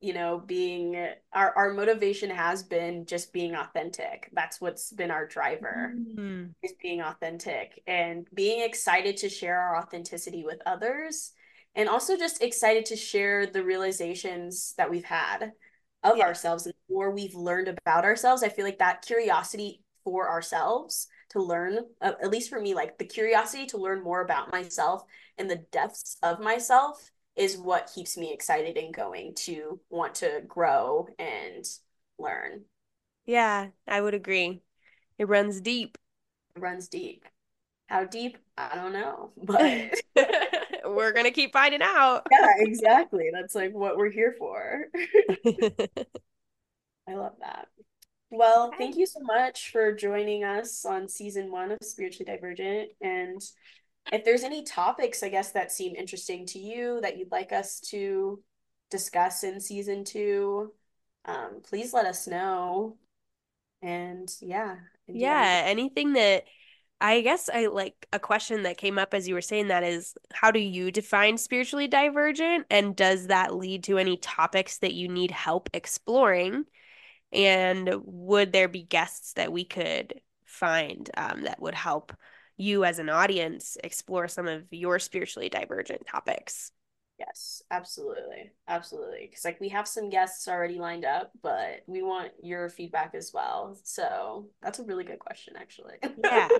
you know being our our motivation has been just being authentic that's what's been our driver mm-hmm. is being authentic and being excited to share our authenticity with others and also just excited to share the realizations that we've had of yeah. ourselves and the more we've learned about ourselves i feel like that curiosity for ourselves to learn uh, at least for me like the curiosity to learn more about myself and the depths of myself is what keeps me excited and going to want to grow and learn. Yeah i would agree. It runs deep. It runs deep. How deep? I don't know [LAUGHS] but [LAUGHS] we're gonna keep finding out. Yeah exactly. That's like what we're here for. [LAUGHS] I love that well, thank you so much for joining us on season one of Spiritually Divergent. And if there's any topics, I guess, that seem interesting to you that you'd like us to discuss in season two, um, please let us know. And yeah. Yeah, anything that I guess I like a question that came up as you were saying that is how do you define spiritually divergent? And does that lead to any topics that you need help exploring? And would there be guests that we could find um, that would help you as an audience explore some of your spiritually divergent topics? Yes, absolutely. Absolutely. Because, like, we have some guests already lined up, but we want your feedback as well. So, that's a really good question, actually. yeah. [LAUGHS]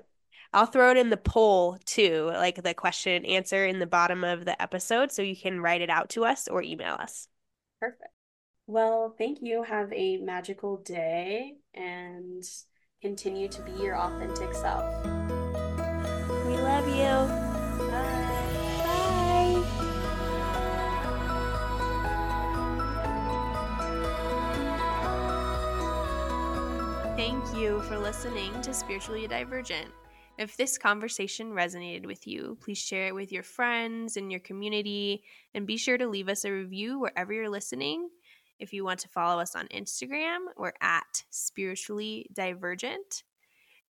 I'll throw it in the poll too, like the question and answer in the bottom of the episode. So you can write it out to us or email us. Perfect. Well, thank you. Have a magical day and continue to be your authentic self. We love you. Bye. Bye. Thank you for listening to Spiritually Divergent. If this conversation resonated with you, please share it with your friends and your community, and be sure to leave us a review wherever you're listening If you want to follow us on Instagram, we're at spiritually divergent.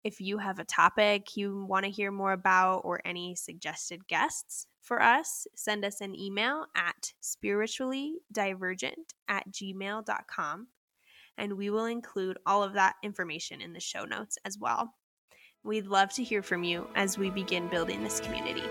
If you have a topic you want to hear more about or any suggested guests for us, send us an email at spirituallydivergent at gmail.com and we will include all of that information in the show notes as well. We'd love to hear from you as we begin building this community.